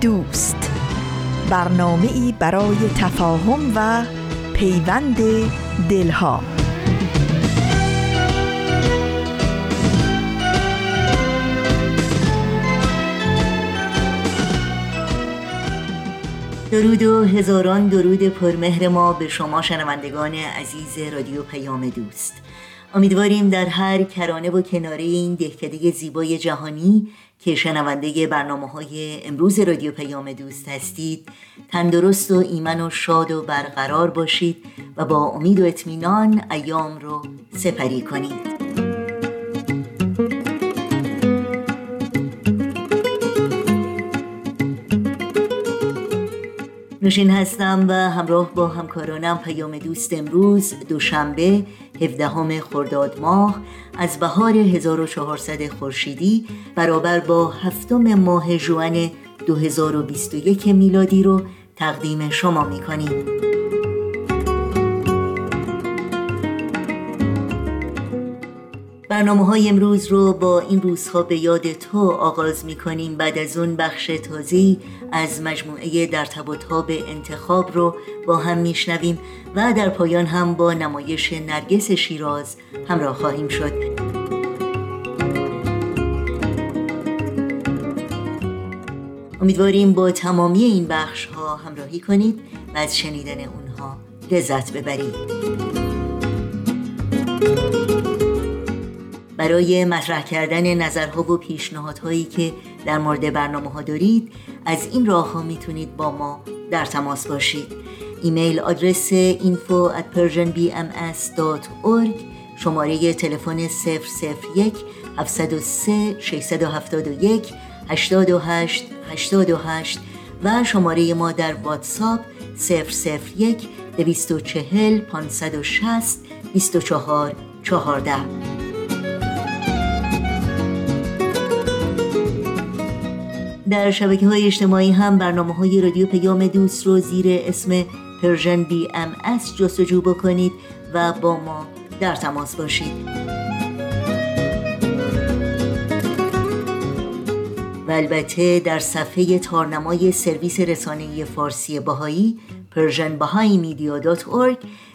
دوست. برنامه ای برای تفاهم و پیوند دلها. درود و هزاران درود پرمهر ما به شما شنوندگان عزیز رادیو پیام دوست. امیدواریم در هر کرانه و کناره این دهکده زیبای جهانی که شنونده برنامه های امروز رادیو پیام دوست هستید تندرست و ایمن و شاد و برقرار باشید و با امید و اطمینان ایام رو سپری کنید. نوشین هستم و همراه با همکارانم پیام دوست امروز دوشنبه 17 خرداد ماه از بهار 1400 خورشیدی برابر با هفتم ماه جوان 2021 میلادی رو تقدیم شما می‌کنیم. برنامه های امروز رو با این روزها به یاد تو آغاز می کنیم بعد از اون بخش تازی از مجموعه در تب به انتخاب رو با هم میشنویم و در پایان هم با نمایش نرگس شیراز همراه خواهیم شد. امیدواریم با تمامی این بخش ها همراهی کنید و از شنیدن اونها لذت ببرید. برای مطرح کردن نظرها و پیشنهادهایی که در مورد برنامه ها دارید از این راه ها می‌تونید با ما در تماس باشید. ایمیل آدرس info at persianbms.org شماره تلفن 001 703 671 828 828 و شماره ما در واتساپ 001 240 560 24 14 در شبکه های اجتماعی هم برنامه های رادیو پیام دوست رو زیر اسم Persian BMS جستجو بکنید و با ما در تماس باشید. و البته در صفحه تارنمای سرویس رسانه فارسی بهایی Persian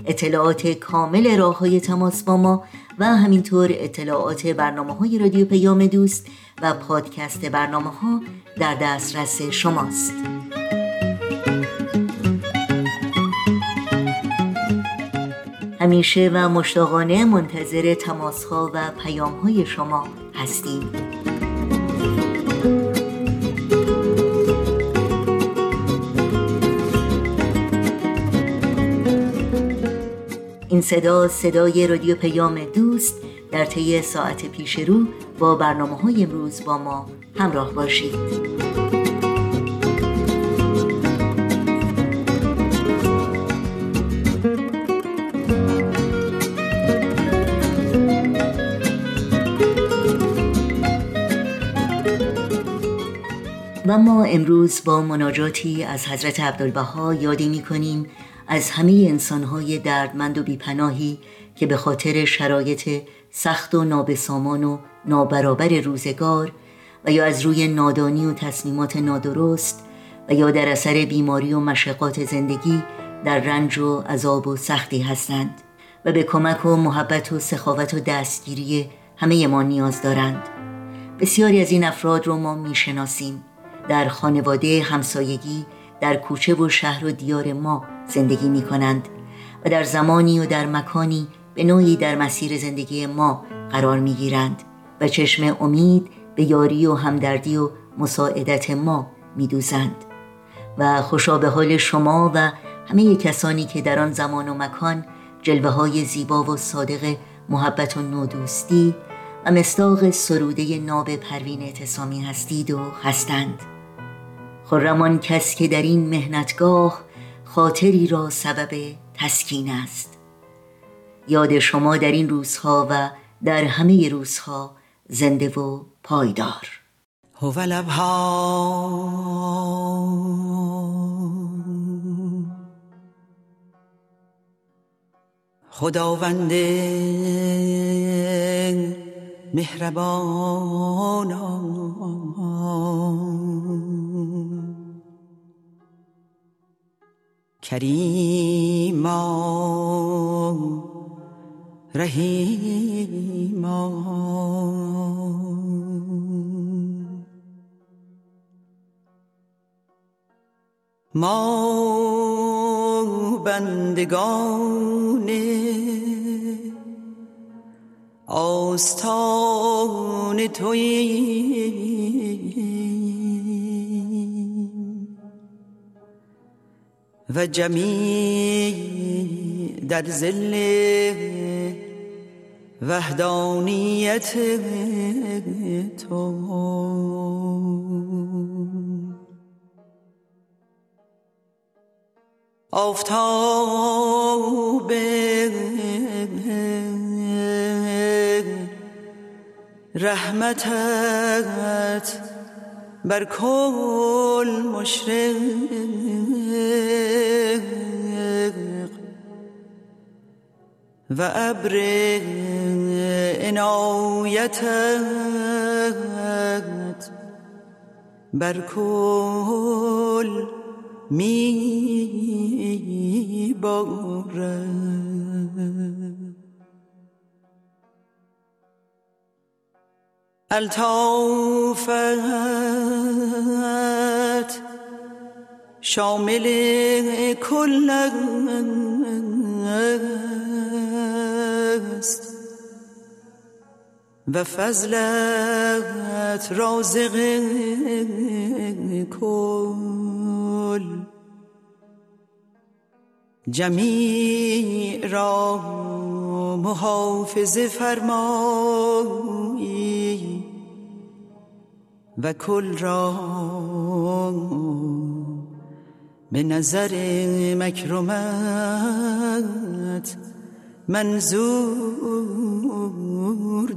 اطلاعات کامل راه های تماس با ما و همینطور اطلاعات برنامه های رادیو پیام دوست و پادکست برنامه ها در دسترس شماست. همیشه و مشتاقانه منتظر تماس ها و پیام های شما هستیم. این صدا صدای رادیو پیام دوست در طی ساعت پیش رو با برنامه های امروز با ما همراه باشید. و ما امروز با مناجاتی از حضرت عبدالبها یادی می کنیم از همه انسانهای دردمند و بیپناهی که به خاطر شرایط سخت و نابسامان و نابرابر روزگار و یا از روی نادانی و تصمیمات نادرست و یا در اثر بیماری و مشقات زندگی در رنج و عذاب و سختی هستند و به کمک و محبت و سخاوت و دستگیری همه ما نیاز دارند. بسیاری از این افراد رو ما می‌شناسیم. در خانواده همسایگی در کوچه و شهر و دیار ما زندگی می کنند و در زمانی و در مکانی به نوعی در مسیر زندگی ما قرار می گیرند و چشم امید به یاری و همدردی و مساعدت ما می دوزند و خوشا به حال شما و همه کسانی که در آن زمان و مکان جلوه های زیبا و صادق محبت و نودوستی و مستاق سروده ناب پروین اعتصامی هستید و هستند. خرمان کس که در این مهنتگاه خاطری را سبب تسکین است. یاد شما در این روزها و در همه روزها زنده و پایدار. خداوند مهربان. کریما رحیما ما بندگان آستان توییم و جمیع در زل وحدانیت تو آفتاب رحمتت بر کل مشرق و ابر عنایتت بر کل می الطافت شامل کل است و فضلت رازق کل جمیع را محافظ فرمایی و کل را به نظر مکرمت منظور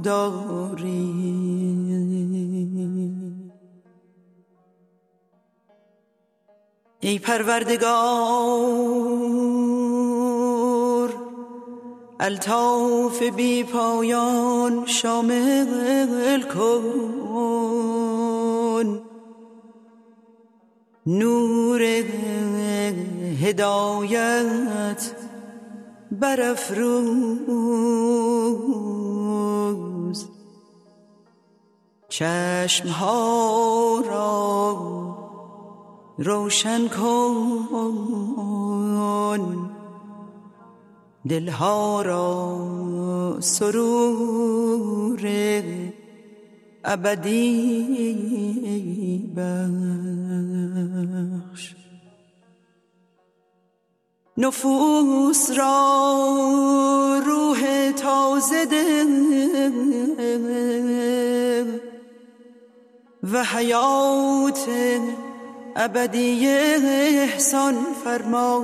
داری. ای پروردگار الطاف بی پایان شامل کن. نور هدایت برافروز. چشم ها را روشن کن. دلها را سرور ابدی بخش. نفوس را روح تازه ده و حیات ابدی احسان فرما.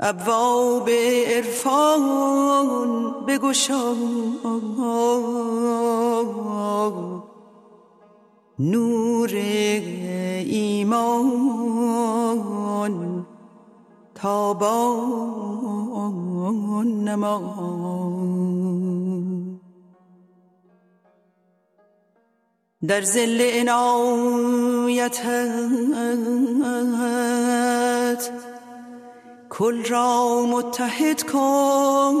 ابواب عرفان بگشا. نور ایمان تابان نما. در زل عنایتت. کل را متحد کن.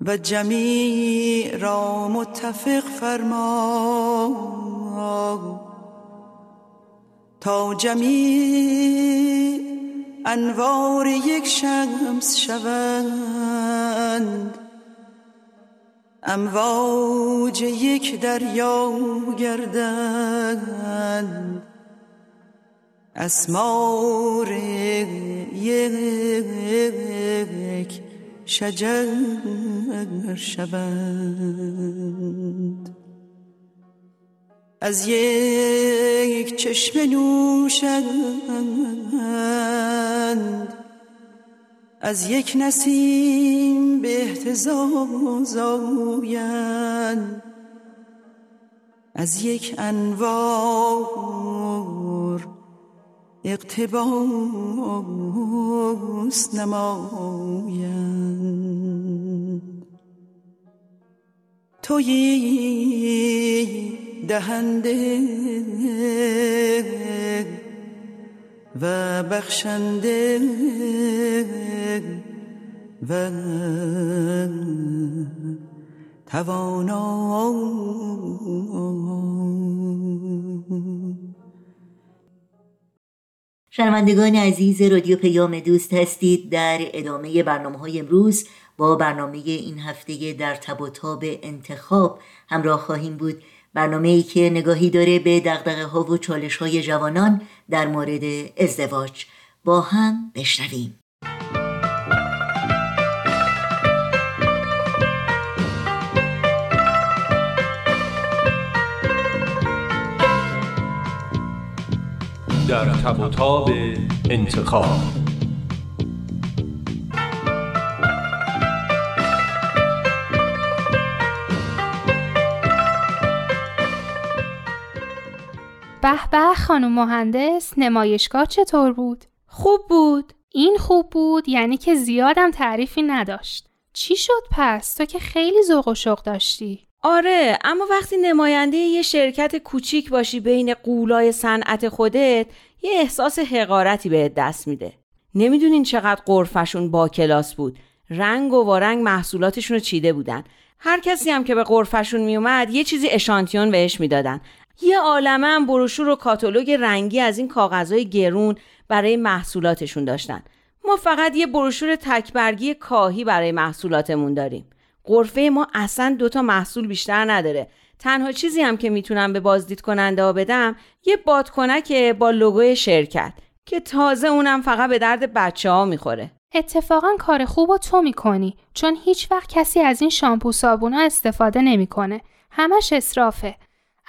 و جمیع را متفق فرما. تا جمیع انوار یک شمس شوند. امواج یک دریا گردند اسمار یک شجر شوند. از یک چشم نوشند از یک نسیم به احتزاز آیند از یک انوار اقتباس نمایند تویی دهنده و بخشنده و توانا. شنوندگان عزیز رادیو پیام دوست هستید. در ادامه برنامه های امروز با برنامه این هفته در تب و تاب انتخاب همراه خواهیم بود. برنامه ای که نگاهی داره به دقدقه ها و چالش های جوانان در مورد ازدواج با هم بشنویم. در تب انتخاب به به خانم مهندس نمایشگاه چطور بود؟ خوب بود. این خوب بود یعنی که زیادم تعریفی نداشت. چی شد پس؟ تو که خیلی ذوق و شوق داشتی. آره اما وقتی نماینده یه شرکت کوچیک باشی بین قولای صنعت خودت یه احساس حقارتی بهت دست میده نمی‌دونین چقدر قرفشون با کلاس بود رنگ و وارنگ محصولاتشون رو چیده بودن هر کسی هم که به قرفشون میومد یه چیزی اشانتیون بهش می‌دادن یه عالمه هم بروشور و کاتالوگ رنگی از این کاغذهای گرون برای محصولاتشون داشتن ما فقط یه بروشور تکبرگی کاهی برای محصولاتمون داریم قرفه ما اصلا دوتا محصول بیشتر نداره تنها چیزی هم که می‌تونم به بازدید کننده ها بدم یه بادکنک با لوگوی شرکت که تازه اونم فقط به درد بچه ها می‌خوره اتفاقا کار خوب و تو می‌کنی چون هیچ وقت کسی از این شامپو صابونا استفاده نمی‌کنه. همش اصرافه.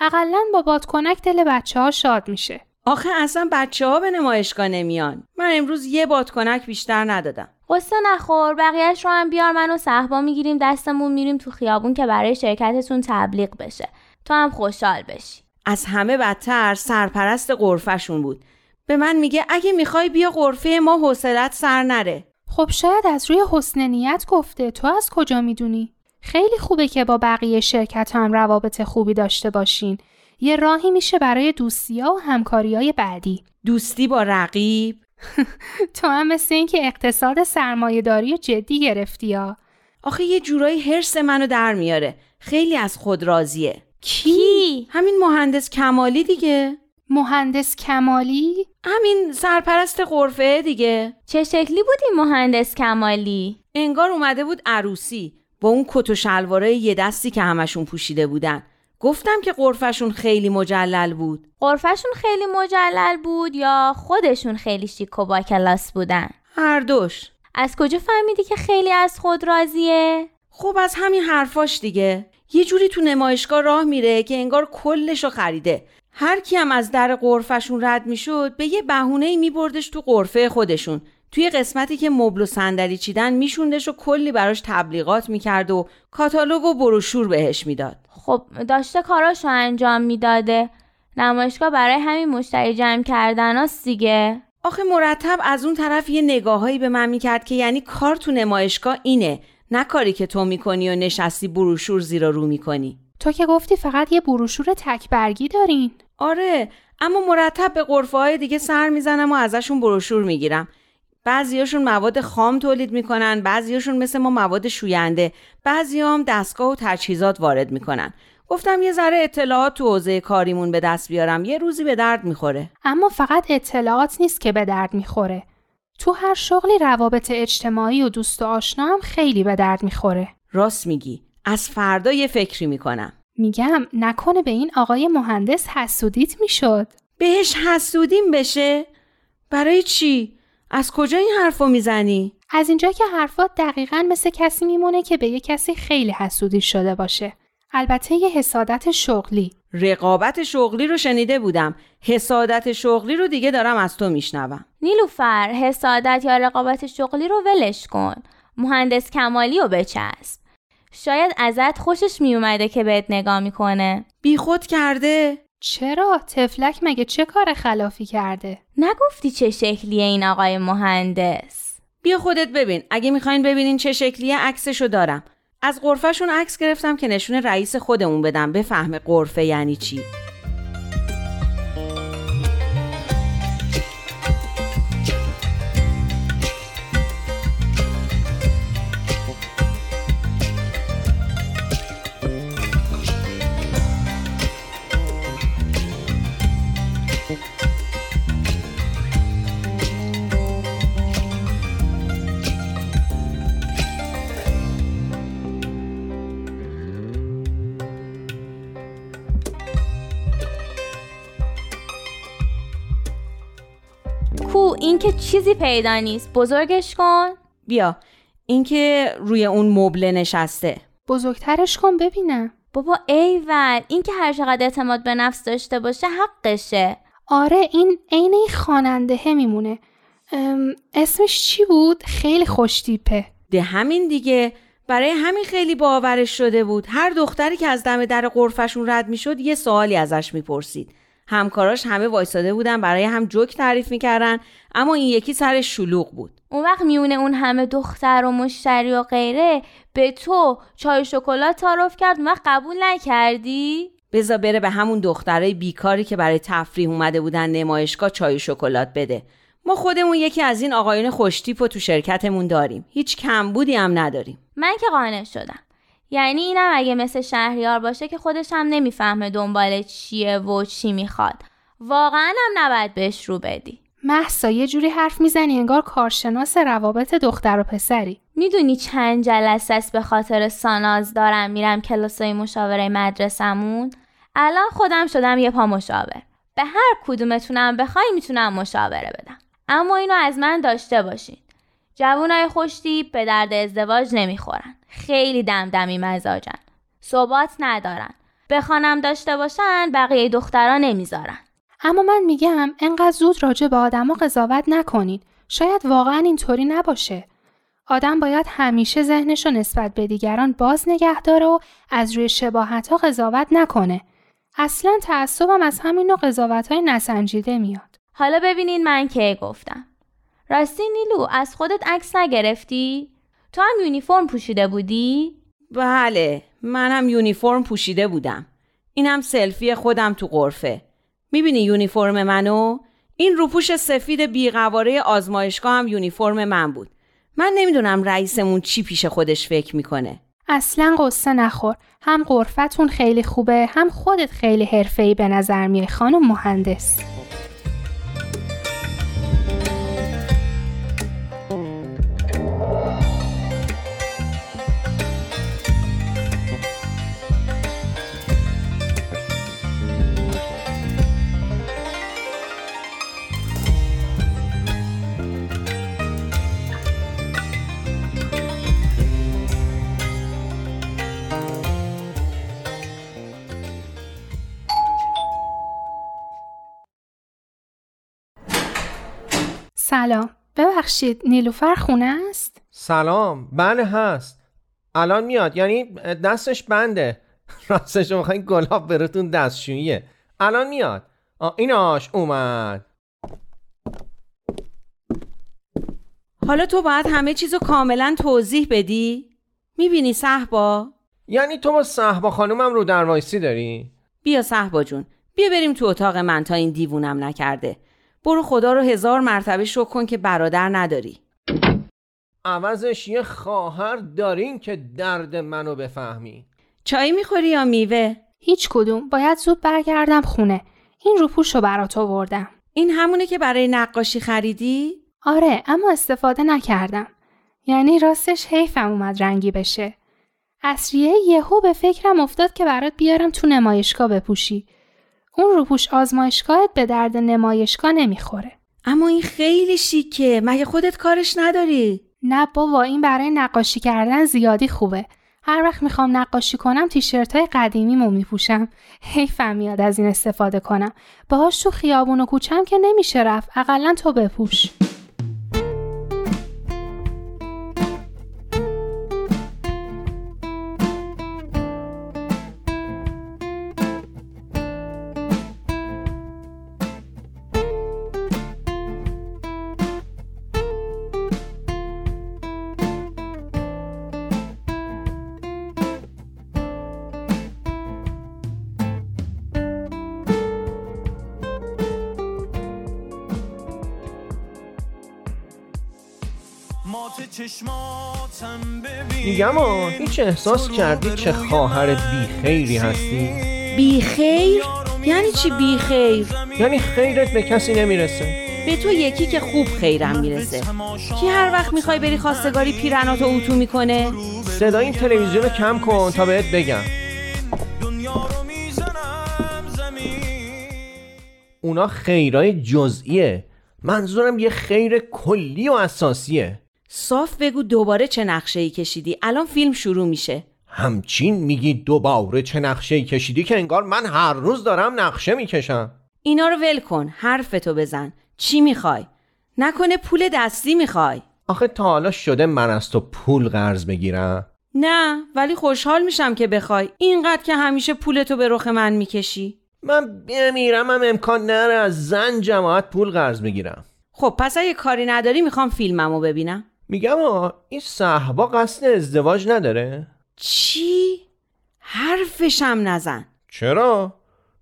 اقلا با بادکنک دل بچه ها شاد میشه. آخه اصلا بچه ها به نمایشگاه نمیان. من امروز یه بادکنک بیشتر ندادم. قصه نخور بقیهش رو هم بیار من و صحبا می‌گیریم دستمون میریم تو خیابون که برای شرکتتون تبلیغ بشه. تو هم خوشحال بشی. از همه بدتر سرپرست قرفشون بود. به من میگه اگه می‌خوای بیا قرفه ما حوصلت سر نره. خب شاید از روی حسن نیت گفته تو از کجا می‌دونی؟ خیلی خوبه که با بقیه شرکت هم روابط خوبی داشته باشین. یه راهی میشه برای دوستی ها و همکاری های بعدی. دوستی با رقیب؟ تو هم مثل این که اقتصاد سرمایهداری جدی گرفتی ها. آخه یه جورایی حرس منو در میاره. خیلی از خود راضیه. کی؟ همین مهندس کمالی دیگه. مهندس کمالی؟ همین سرپرست قرفه دیگه. چه شکلی بودی مهندس کمالی؟ انگار اومده بود عروسی. با اون کت و شلوارای یه دستی که همشون پوشیده بودن. گفتم که قرفشون خیلی مجلل بود. قرفشون خیلی مجلل بود یا خودشون خیلی شیک و با کلاس بودن؟ هر دوش. از کجا فهمیدی که خیلی از خود راضیه؟ خب از همین حرفاش دیگه. یه جوری تو نمایشگاه راه میره که انگار کلشو خریده. هر کی هم از در قرفشون رد می‌شد به یه بهونه میبردش تو قرفه خودشون. توی قسمتی که مبل و صندلی چیدن میشوندش و کلی براش تبلیغات می‌کرد و کاتالوگ و بروشور بهش می‌داد. خب داشته کاراشو انجام می‌داده. نمایشگاه برای همین مشتری جمع کردن هاست دیگه. آخه مرتب از اون طرف یه نگاهایی به من می‌کرد که یعنی کار تو نمایشگاه اینه نه کاری که تو می‌کنی و نشستی بروشور زیرا رو می‌کنی. تو که گفتی فقط یه بروشور تکبرگی دارین. آره اما مرتب به قرفه های دیگه سر می‌زنم و ازشون بروشور می‌گیرم. بعضیاشون مواد خام تولید می‌کنن بعضیاشون مثل ما مواد شوینده. بعضی هم دستگاه و تجهیزات وارد می‌کنن. گفتم یه ذره اطلاعات تو حوزه کاریمون به دست بیارم. یه روزی به درد می‌خوره. اما فقط اطلاعات نیست که به درد می‌خوره. تو هر شغلی روابط اجتماعی و دوست و آشنا هم خیلی به درد می‌خوره. راست میگی. از فردا یه فکری می‌کنم. میگم نکنه به این آقای مهندس حسودیت می‌شد. بهش حسودیم بشه؟ برای چی؟ از کجا این حرفو می‌زنی؟ از اینجا که حرفات دقیقا مثل کسی میمونه که به یه کسی خیلی حسودی شده باشه. البته یه حسادت شغلی. رقابت شغلی رو شنیده بودم. حسادت شغلی رو دیگه دارم از تو میشنوم. نیلوفر حسادت یا رقابت شغلی رو ولش کن. مهندس کمالی رو بچسب. شاید ازت خوشش میومده که بهت نگاه می‌کنه. بیخود کرده؟ چرا؟ تفلک مگه چه کار خلافی کرده؟ نگفتی چه شکلیه این آقای مهندس؟ بیا خودت ببین. اگه می‌خواین ببینین چه شکلیه عکسشو دارم. از قرفهشون عکس گرفتم که نشون رئیس خودمون بدم بفهمه قرفه یعنی چی. چیزی پیدا نیست بزرگش کن بیا اینکه روی اون مبل نشسته بزرگترش کن ببینم. بابا ایول این که هر چقدر اعتماد به نفس داشته باشه حقشه آره این عین این خواننده میمونه. اسمش چی بود؟ خیلی خوشتیپه. ده همین دیگه برای همین خیلی باورش شده بود هر دختری که از دم در قرفشون رد می‌شد یه سوالی ازش می‌پرسید همکاراش همه وایساده بودن برای هم جوک تعریف می‌کردن اما این یکی سرش شلوغ بود. اون وقت میونه اون همه دختر و مشتری و غیره به تو چای و شکلات تعارف کرد وقت قبول نکردی؟ بزا بره به همون دخترای بیکاری که برای تفریح اومده بودن نمایشگاه چای و شکلات بده. ما خودمون یکی از این آقایون خوشتیپ رو تو شرکتمون داریم. هیچ کمبودی هم نداریم. من که قانع شدم. یعنی اینم اگه مثل شهریار باشه که خودش هم نمی‌فهمه دنبال چیه و چی می‌خواد. واقعا هم نباید بهش رو بدی. محسا یه جوری حرف می‌زنی انگار کارشناس روابط دختر و پسری. می‌دونی چند جلسه است به خاطر ساناز دارم میرم کلاسای مشاوره مدرسمون الان خودم شدم یه پا مشاور. به هر کدومتونم بخوای می‌تونم مشاوره بدم. اما اینو از من داشته باشین. جوونای خوشتیپ به درد ازدواج نمی‌خورن خیلی دمدمی مزاجن ثبات ندارن بخوانم داشته باشن بقیه دخترها نمی‌ذارن اما من میگم انقدر زود راجع به آدما قضاوت نکنید. شاید واقعا اینطوری نباشه. آدم باید همیشه ذهنش رو نسبت به دیگران باز نگه داره و از روی شباهت ها قضاوت نکنه. اصلا تعصبم از همین نوع قضاوت های نسنجیده میاد. حالا ببینین من کی گفتم راستی نیلو از خودت عکس نگرفتی تو هم یونیفرم پوشیده بودی بله منم یونیفرم پوشیده بودم اینم سلفی خودم تو قرفه می‌بینی یونیفرم منو؟ این روپوش سفید بیقواره آزمایشگاه هم یونیفرم من بود من نمی‌دونم رئیسمون چی پیش خودش فکر می‌کنه اصلا قصه نخور. هم قرفتون خیلی خوبه هم خودت خیلی حرفه‌ای به نظر میای خانم مهندس. سلام. ببخشید نیلوفر خونه است؟ سلام بله هست الان میاد یعنی دستش بنده راستش رو می‌خواین گلاب براتون دستشوییه الان میاد ایناش اومد حالا تو باید همه چیزو کاملا توضیح بدی؟ می‌بینی صحبا؟ یعنی تو با صحبا خانومم رو در وایسی داری؟ بیا صحبا جون بیا بریم تو اتاق من تا این دیوونم نکرده برو خدا رو هزار مرتبه شکر کن که برادر نداری عوضش یه خواهر دارین که درد منو بفهمی چای می‌خوری یا میوه؟ هیچ کدوم. باید زود برگردم خونه. این روپوش رو برات آوردم. این همونه که برای نقاشی خریدی؟ آره اما استفاده نکردم. یعنی راستش حیفم اومد رنگی بشه. اصریه یهو به فکرم افتاد که برات بیارم تو نمایشگاه بپوشی. اون روپوش آزمایشگاهت به درد نمایشگاه نمی‌خوره. اما این خیلی شیکه. مگه خودت کارش نداری؟ نه بابا این برای نقاشی کردن زیادی خوبه. هر وقت می‌خوام نقاشی کنم تیشرت های قدیمیمو میپوشم. حیفم میاد از این استفاده کنم. باهاش تو خیابون و کوچم که نمیشه رفت. اقلا تو بپوش. میگم آه هیچ احساس کردی چه خواهر بیخیری هستی؟ بیخیر؟ یعنی چی بیخیر؟ یعنی خیرت به کسی نمی‌رسه به تو یکی که خوب خیرم می‌رسه کی هر وقت می‌خوای بری خواستگاری پیرناتو اوتو می‌کنه؟ صدای این تلویزیون رو کم کن تا بهت بگم اونا خیرای جزئیه منظورم یه خیر کلی و اساسیه صاف بگو دوباره چه نقشه ای کشیدی. الان فیلم شروع میشه. همچین میگی دوباره چه نقشه ای کشیدی که انگار من هر روز دارم نقشه می‌کشم. اینا رو ول کن حرفتو بزن. چی می‌خوای؟ نکنه پول دستی می‌خوای. آخه تا حالا شده من از تو پول قرض بگیرم. نه ولی خوشحال میشم که بخوای. اینقدر که همیشه پولتو به رخ من می‌کشی. من بمیرم هم امکان نره از زن جماعت پول قرض بگیرم. خب پس اگه کاری نداری می‌خوام فیلممو ببینم. میگم آ این صحبا قصد ازدواج نداره چی؟ حرفشم نزن چرا؟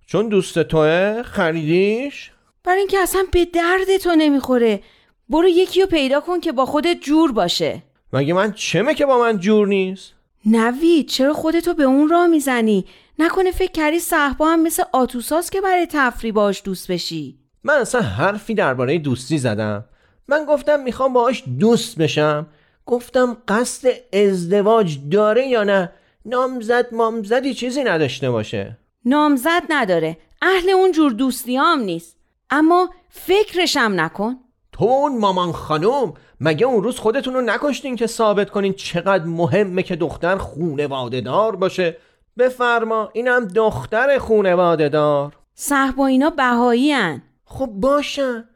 چون دوست توه خریدیش؟ برای اینکه اصلا به درد تو نمی‌خوره برو یکی رو پیدا کن که با خودت جور باشه مگه من چمه که با من جور نیست؟ نوید چرا خودتو به اون راه می‌زنی؟ نکنه فکر کردی صحبا هم مثل آتوساس که برای تفری باش دوست بشی من اصلا حرفی درباره دوستی زدم من گفتم می‌خوام باهاش دوست بشم. گفتم قصد ازدواج داره یا نه؟ نامزد مامزدی چیزی نداشته باشه. نامزد نداره. اهل اون جور دوستی هم نیست. اما فکرشم نکن. تو اون مامان خانم مگه اون روز خودتون رو نکشتین که ثابت کنین چقدر مهمه که دختر خونواده دار باشه؟ بفرما اینم دختر خونواده دار صحبا اینا بهایی هن. خب باشن.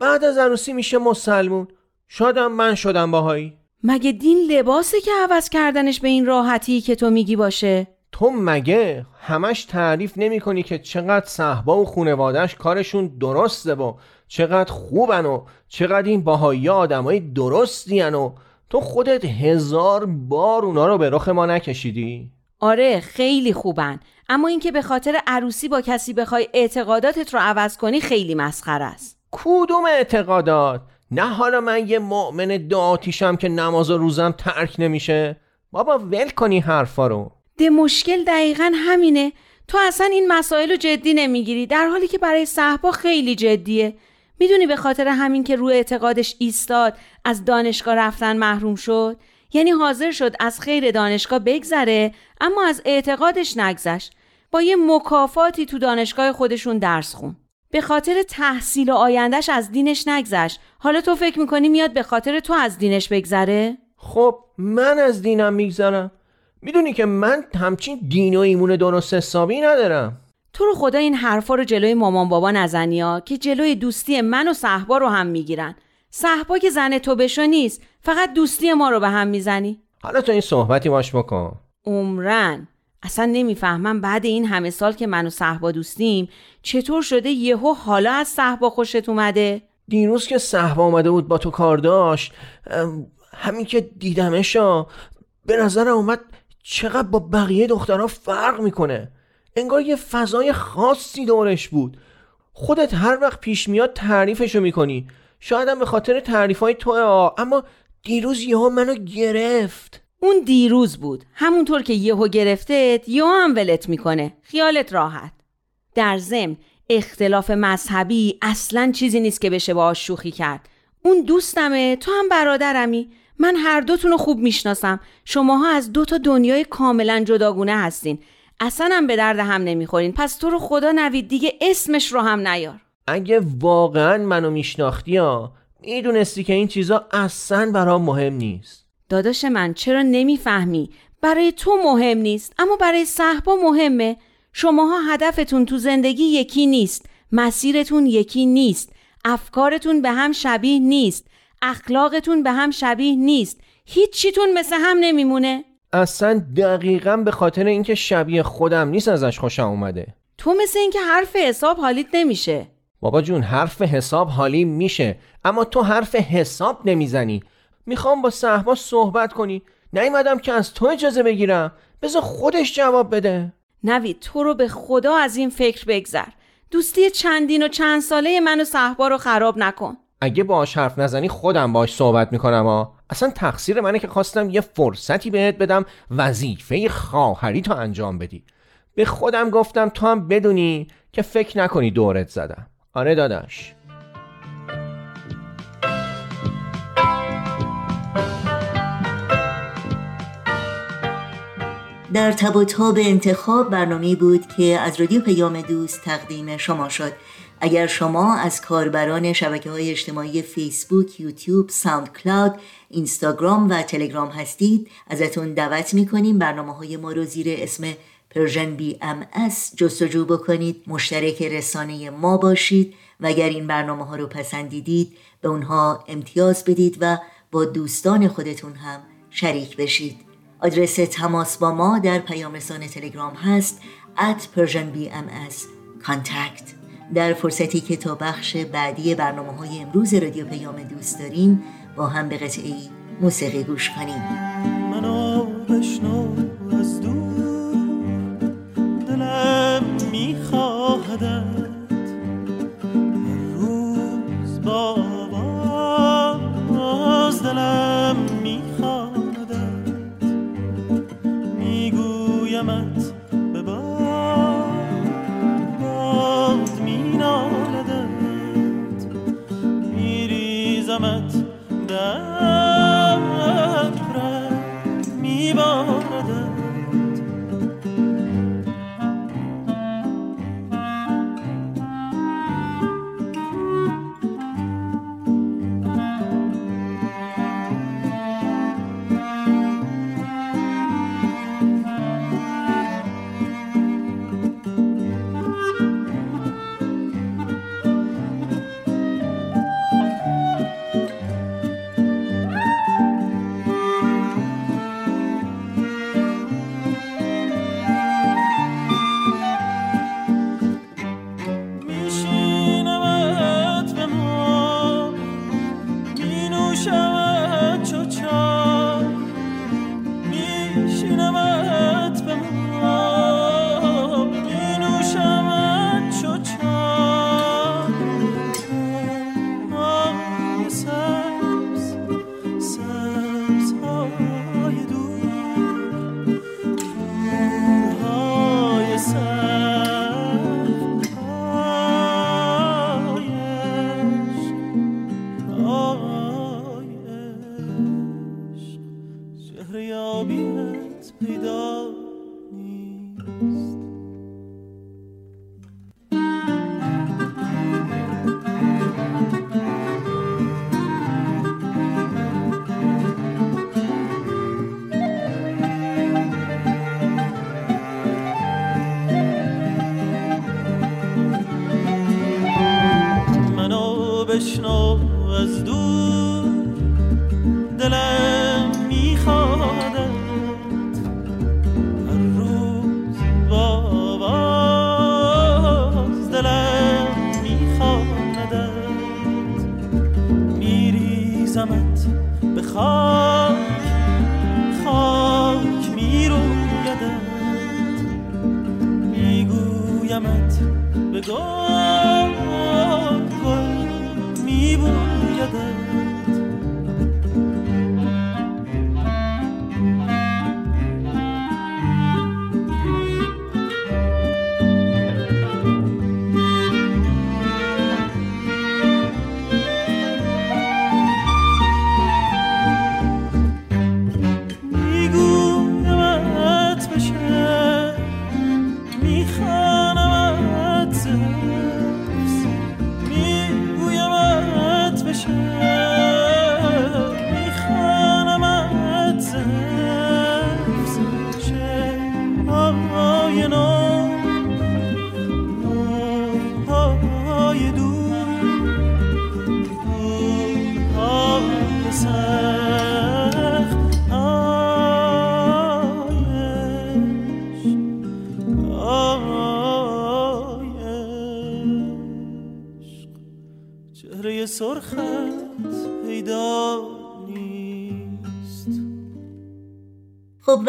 بعد از عروسی میشه مسلمون. شادم من شدم باهایی. مگه دین لباسه که عوض کردنش به این راحتی که تو میگی باشه؟ تو مگه همش تعریف نمی کنی که چقدر صحبا و خونوادش کارشون درسته و چقدر خوبن و چقدر این باهایی آدمای درستی و تو خودت هزار بار اونا رو به رخ ما نکشیدی؟ آره خیلی خوبن. اما اینکه به خاطر عروسی با کسی بخوای اعتقاداتت رو عوض کنی خیلی مسخره است. کدوم اعتقادات؟ نه حالا من یه مؤمن دعاتیشم که نماز و روزم ترک نمیشه؟ بابا ول کنی حرفا رو. ده مشکل دقیقا همینه. تو اصلا این مسائل رو جدی نمی‌گیری. در حالی که برای صحبا خیلی جدیه. می‌دونی به خاطر همین که روی اعتقادش ایستاد از دانشگاه رفتن محروم شد؟ یعنی حاضر شد از خیر دانشگاه بگذره اما از اعتقادش نگذشت. با یه مکافاتی تو دانشگاه خودشون درس خون. به خاطر تحصیل و آیندهش از دینش نگذشت. حالا تو فکر می‌کنی میاد به خاطر تو از دینش بگذره؟ خب من از دینم میگذرم. می‌دونی که من همچین دین و ایمون درست حسابی ندارم. تو رو خدا این حرفا رو جلوی مامان بابا نزنی ها که جلوی دوستی من و صحبا رو هم می‌گیرن. صحبا که زن تو بشو نیست فقط دوستی ما رو به هم می‌زنی. حالا تو این صحبتی باش بکن. عمرن. اصلا نمی‌فهمم بعد این همه سال که من و صحبا دوستیم چطور شده یهو حالا از صحبا خوشت اومده؟ دیروز که صحبا اومده بود با تو کار داشت همین که دیدمشا به نظرم اومد چقدر با بقیه دخترها فرق می‌کنه. انگار یه فضای خاصی دورش بود. خودت هر وقت پیش میاد تعریفشو می‌کنی. شاید به خاطر تعریف های تو اما دیروز یهو منو گرفت. اون دیروز بود. همونطور که یهو گرفتت یهو هم ولت می‌کنه. خیالت راحت. در ضمن اختلاف مذهبی اصلا چیزی نیست که بشه باهاش شوخی کرد. اون دوستمه تو هم برادرمی. من هر دوتون رو خوب می‌شناسم. شماها از دو تا دنیای کاملا جداگونه هستین. اصلا هم به درد هم نمی‌خورین. پس تو رو خدا نوید دیگه اسمش رو هم نیار. اگه واقعا منو میشناختی ها می‌دونستی که این چیزا اصلا برام مهم نیست. داداش من چرا نمی‌فهمی؟ برای تو مهم نیست اما برای صحبا مهمه. شماها هدفتون تو زندگی یکی نیست مسیرتون یکی نیست افکارتون به هم شبیه نیست اخلاقتون به هم شبیه نیست. هیچیتون مثل هم نمیمونه. اصلا دقیقا به خاطر اینکه شبیه خودم نیست ازش خوشم اومده. تو مثل اینکه حرف حساب حالیت نمیشه. بابا جون حرف حساب حالی میشه اما تو حرف حساب نمی‌زنی. می‌خوام با صحبا صحبت کنی. نیومدم که از تو اجازه بگیرم. بذار خودش جواب بده. نوید تو رو به خدا از این فکر بگذر. دوستی چندین و چند ساله من و صحبا رو خراب نکن. اگه باش حرف نزنی خودم باش صحبت می‌کنم ها اصلا تقصیر منه که خواستم یه فرصتی بهت بدم وظیفه خواهری تو انجام بدی. به خودم گفتم تو هم بدونی که فکر نکنی دورت زدم. آره داداش. در تب و تاب انتخاب برنامه بود که از رادیو پیام دوست تقدیم شما شد. اگر شما از کاربران شبکه های اجتماعی فیسبوک، یوتیوب، ساوند کلاود، اینستاگرام و تلگرام هستید ازتون دعوت می‌کنیم برنامه های ما رو زیر اسم Persian BMS جستجو بکنید. مشترک رسانه ما باشید و اگر این برنامه ها رو پسندیدید به اونها امتیاز بدید و با دوستان خودتون هم شریک بشید. آدرس تماس با ما در پیام رسانه تلگرام هست at persianbms contact. در فرصتی که تا بخش بعدی برنامه های امروز رادیو پیام دوست داریم با هم به قطعی موسیقی گوش کنیم. منو از دور دلم میخواهدت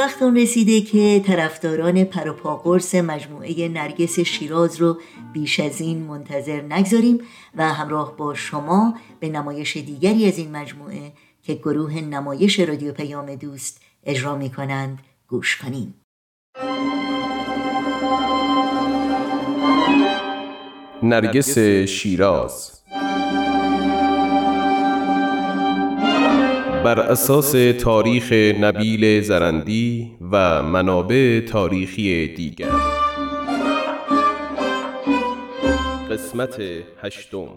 وقت اون رسیده که طرفداران پروپا قرص مجموعه نرگس شیراز رو بیش از این منتظر نگذاریم و همراه با شما به نمایش دیگری از این مجموعه که گروه نمایش رادیو پیام دوست اجرا می کنند گوش کنیم. نرگس شیراز. بر اساس تاریخ نبیل زرندی و منابع تاریخی دیگر. قسمت هشتم.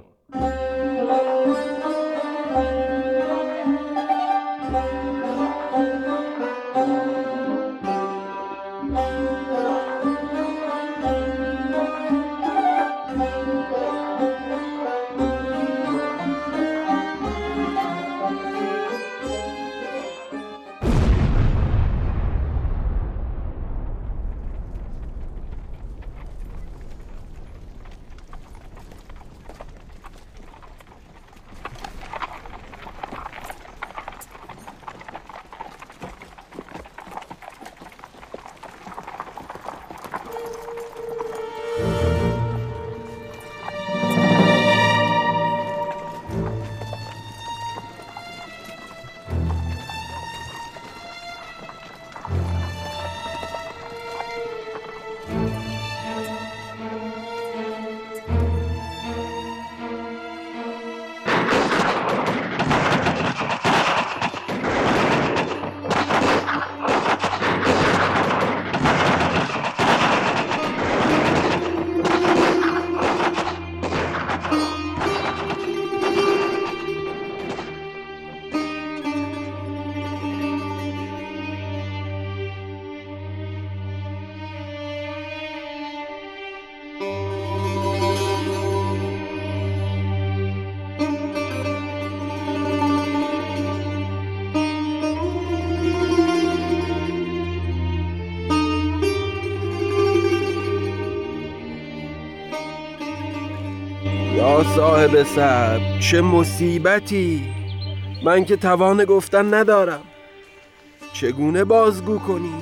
صاحب سب چه مصیبتی؟ من که توان گفتن ندارم. چگونه بازگو کنی؟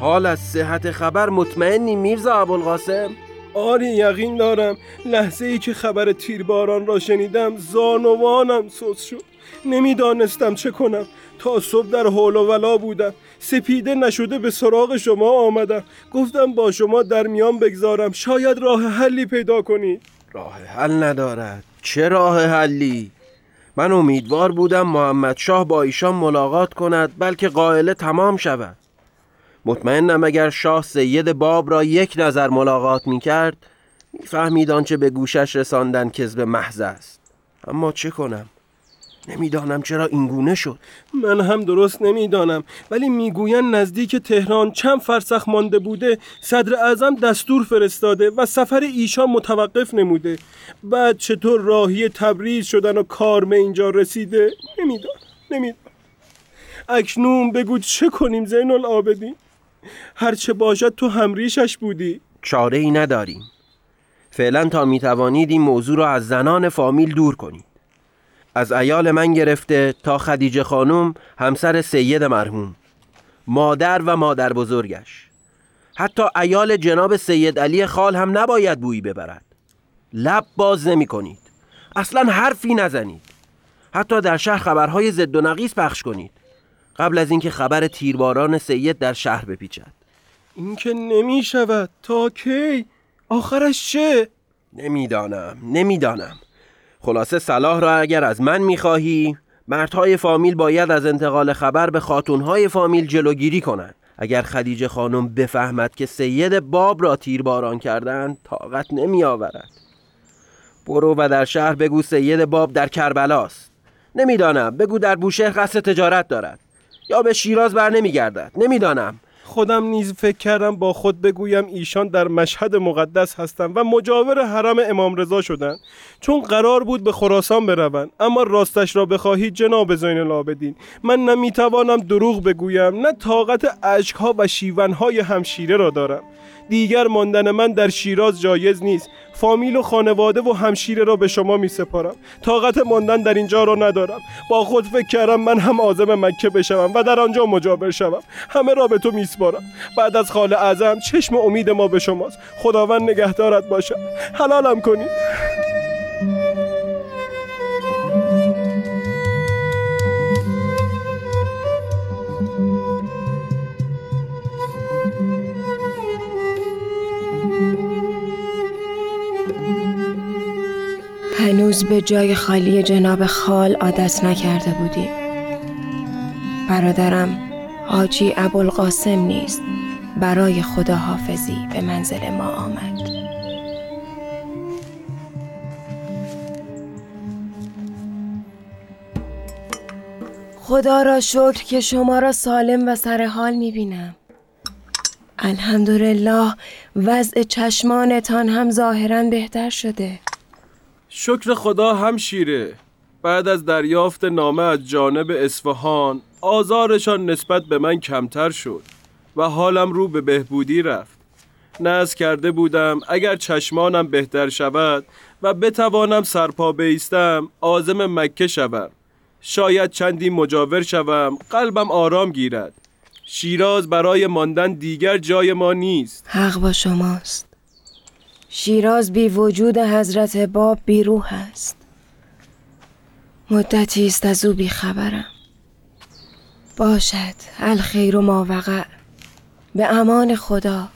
حال از صحت خبر مطمئنی میرزا ابوالقاسم؟ آری یقین دارم. لحظه ای که خبر تیرباران را شنیدم زانوانم سوز شد. نمی‌دانستم چه کنم. تا صبح در حول و ولا بودم. سپیده نشده به سراغ شما آمدم. گفتم با شما در میان بگذارم. شاید راه حلی پیدا کنید راه حل ندارد. چه راه حلی؟ من امیدوار بودم محمد شاه با ایشان ملاقات کند بلکه قائله تمام شود. مطمئنم اگر شاه سید باب را یک نظر ملاقات می کرد فهمید آنچه به گوشش رساندن کذب محض است. اما چه کنم؟ نمی‌دانم چرا اینگونه شد. من هم درست نمی‌دانم ولی می‌گویند نزدیک تهران چند فرسخ مانده بوده صدر اعظم دستور فرستاده و سفر ایشان متوقف نموده. بعد چطور راهی تبریز شدن و کار به اینجا رسیده؟ نمی‌دانم نمی‌دانم. اکنون بگو چه کنیم زین العابدین هرچه باشد تو همریشش بودی. چاره ای نداریم. فعلا تا می‌توانید این موضوع را از زنان فامیل دور کنید. از ایال من گرفته تا خدیجه خانم همسر سید مرحوم مادر و مادر بزرگش. حتی ایال جناب سید علی خال هم نباید بویی ببرد. لب باز نمی کنید اصلا حرفی نزنید. حتی در شهر خبرهای زد و نقیس پخش کنید. قبل از اینکه خبر تیرباران سید در شهر بپیچد. این که نمی شود تا کی؟ آخرش چه؟ نمی‌دانم. نمی‌دانم. خلاصه صلاح را اگر از من می‌خواهی مردهای فامیل باید از انتقال خبر به خاتونهای فامیل جلوگیری کنند. اگر خدیجه خانم بفهمد که سید باب را تیرباران کردند طاقت نمی آورد برو و در شهر بگو سید باب در کربلاست. نمی‌دانم. بگو در بوشهر قصد تجارت دارد. یا به شیراز بر نمیگردد نمی‌دانم. خودم نیز فکر کردم با خود بگویم ایشان در مشهد مقدس هستند و مجاور حرم امام رضا شدند. چون قرار بود به خراسان بروند. اما راستش را بخواهید جناب زین العابدین. من نمی‌توانم دروغ بگویم. نه طاقت اشکها و شیونهای همشیره را دارم. دیگر ماندن من در شیراز جایز نیست. فامیل و خانواده و همشیره را به شما می سپارم طاقت ماندن در اینجا را ندارم. با خود فکر کردم من هم آزم مکه بشوم و در آنجا مجاور شوم. همه را به تو میسپارم. بعد از خال اعظم چشم امید ما به شماست. خداوند نگهدارت باشد. حلالم کنید. هنوز به جای خالی جناب خال عادت نکرده بودیم برادرم حاجی ابوالقاسم نیست. برای خداحافظی به منزل ما آمد. خدا را شکر که شما را سالم و سر حال می‌بینم. الحمدلله وضع چشمانتان هم ظاهرا بهتر شده. شکر خدا هم شیره. بعد از دریافت نامه از جانب اصفهان آزارشان نسبت به من کمتر شد و حالم رو به بهبودی رفت. نز کرده بودم اگر چشمانم بهتر شود و بتوانم سرپا بیستم آزم مکه شوم. شاید چندی مجاور شوم قلبم آرام گیرد. شیراز برای ماندن دیگر جای ما نیست. حق با شماست. شیراز بی وجود حضرت باب بی روح است. مدتی است از او بی خبرم. باشد الخیر و ما وقع. به امان خدا.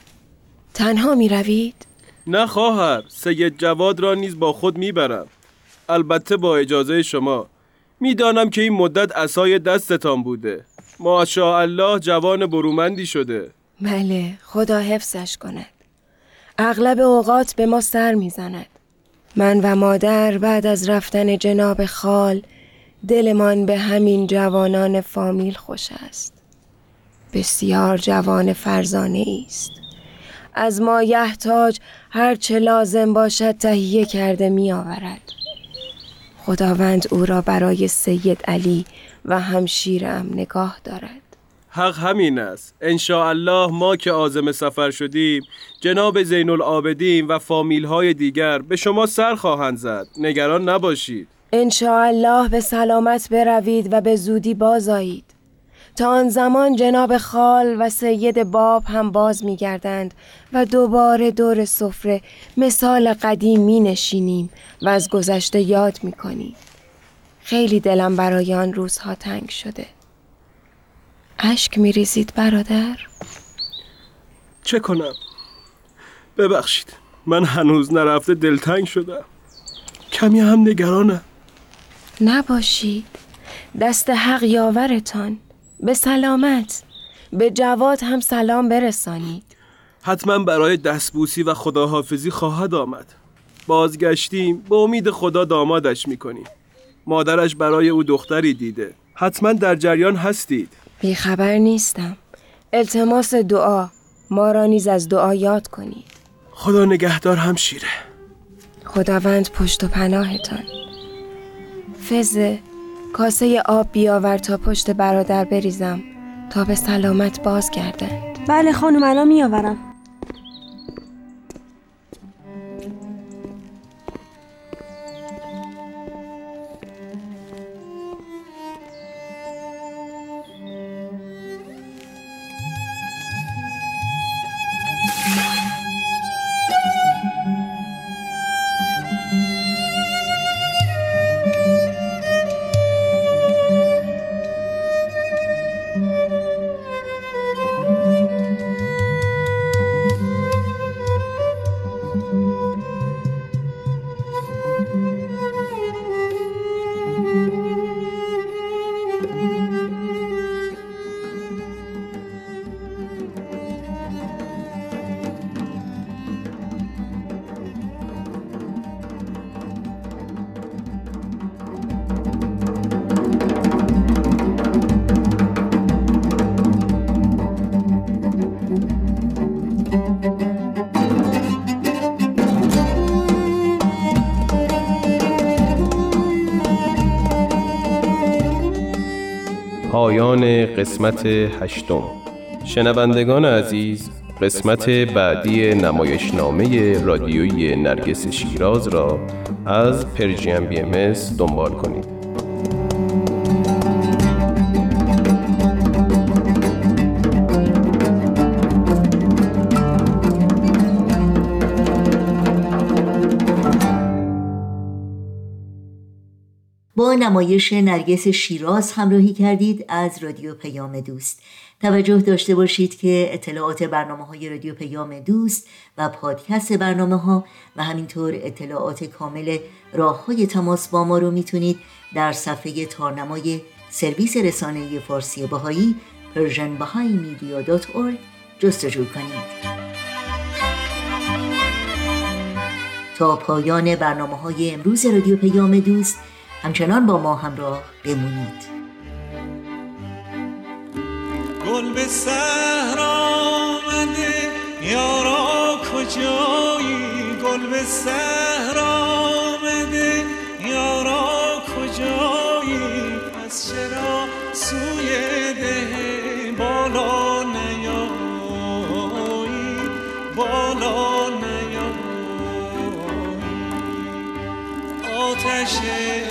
تنها می روید؟ نه خواهر سید جواد را نیز با خود می‌برم البته با اجازه شما. می‌دانم که این مدت اسای دستتان بوده. ماشاءالله جوان برومندی شده. بله خدا حفظش کند. اغلب اوقات به ما سر می‌زند. من و مادر بعد از رفتن جناب خال دلمان به همین جوانان فامیل خوش است. بسیار جوان فرزانه است. از ما یحتاج هر چه لازم باشد تهیه کرده می آورد خداوند او را برای سید علی و همشیرم نگاه دارد. حق همین است الله ما که آزم سفر شدیم جناب زین العابدین و فامیل های دیگر به شما سر خواهند زد نگران نباشید الله به سلامت بروید و به زودی بازایید تا آن زمان جناب خال و سید باب هم باز می گردند و دوباره دور سفره مثال قدیم می نشینیم و از گذشته یاد می کنیم. خیلی دلم برای آن روزها تنگ شده. اشک می ریزید برادر؟ چه کنم؟ ببخشید من هنوز نرفته دلتنگ شدم. کمی هم نگرانم. نباشید. دست حق یاورتان. به سلامت. به جواد هم سلام برسانید. حتما برای دستبوسی و خداحافظی خواهد آمد. بازگشتیم به امید خدا دامادش می‌کنیم. مادرش برای او دختری دیده. حتما در جریان هستید. بیخبر نیستم. التماس دعا. ما را نیز از دعا یاد کنید. خدا نگهدار هم شیره خداوند پشت و پناهتان. فزه کاسه آب بیاور تا پشت برادر بریزم تا به سلامت باز گردند بله خانم الان میآورم. پایان قسمت هشتم شنوندگان عزیز قسمت بعدی نمایشنامه رادیویی نرگس شیراز را از پرژیم بی ام دنبال کنید. نمایش نرگس شیراز همراهی کردید از رادیو پیام دوست. توجه داشته باشید که اطلاعات برنامه های رادیو پیام دوست و پادکست برنامه ها و همینطور اطلاعات کامل راه های تماس با ما رو می‌تونید در صفحه تارنمای سرویس رسانه فارسی بهایی persianbahaimedia.org جستجو کنید. تا پایان برنامه های امروز رادیو پیام دوست همچنان با ما همراه بمونید. گل به سهر آمده یارا کجایی؟ گل به سهر آمده یارا کجایی؟ پس چرا سوی ده بالا نیایی؟ بالا آتش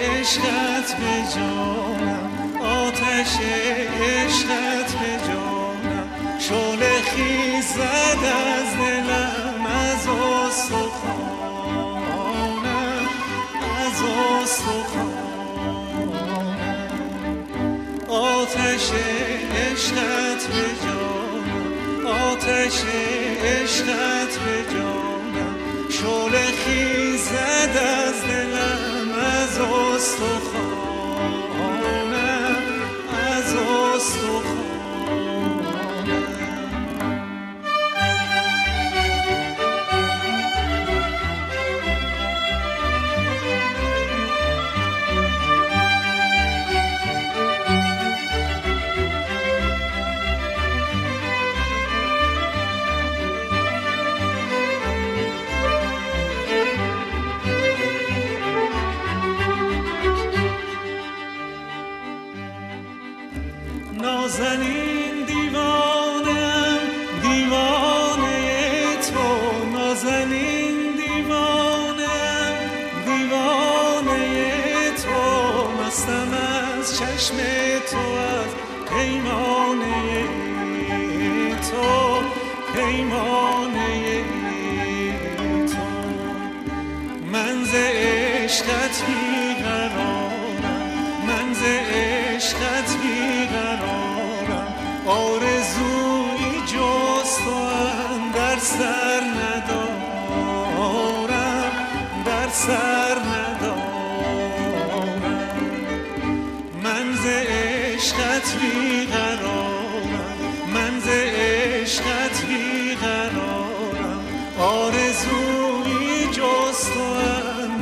عشقت به جانم آتش عشقت به جانم. شعله خیزد از دلم از استخوانم از استخوانم آتش عشقت به جانم آتش عشقت به جانم. شعله خیزد از از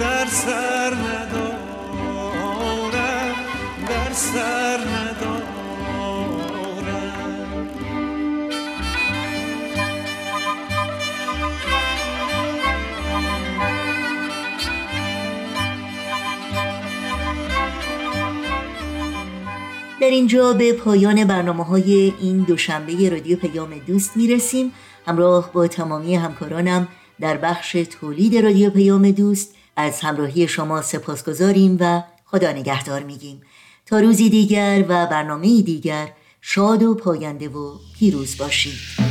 در سر ندارم در سر در اینجا به پایان برنامه های این دوشنبه رادیو پیام دوست می‌رسیم. همراه با تمامی همکارانم در بخش تولید رادیو پیام دوست از همراهی شما سپاس گذاریم و خدا نگهدار میگیم. تا روزی دیگر و برنامه دیگر شاد و پاینده و پیروز باشید.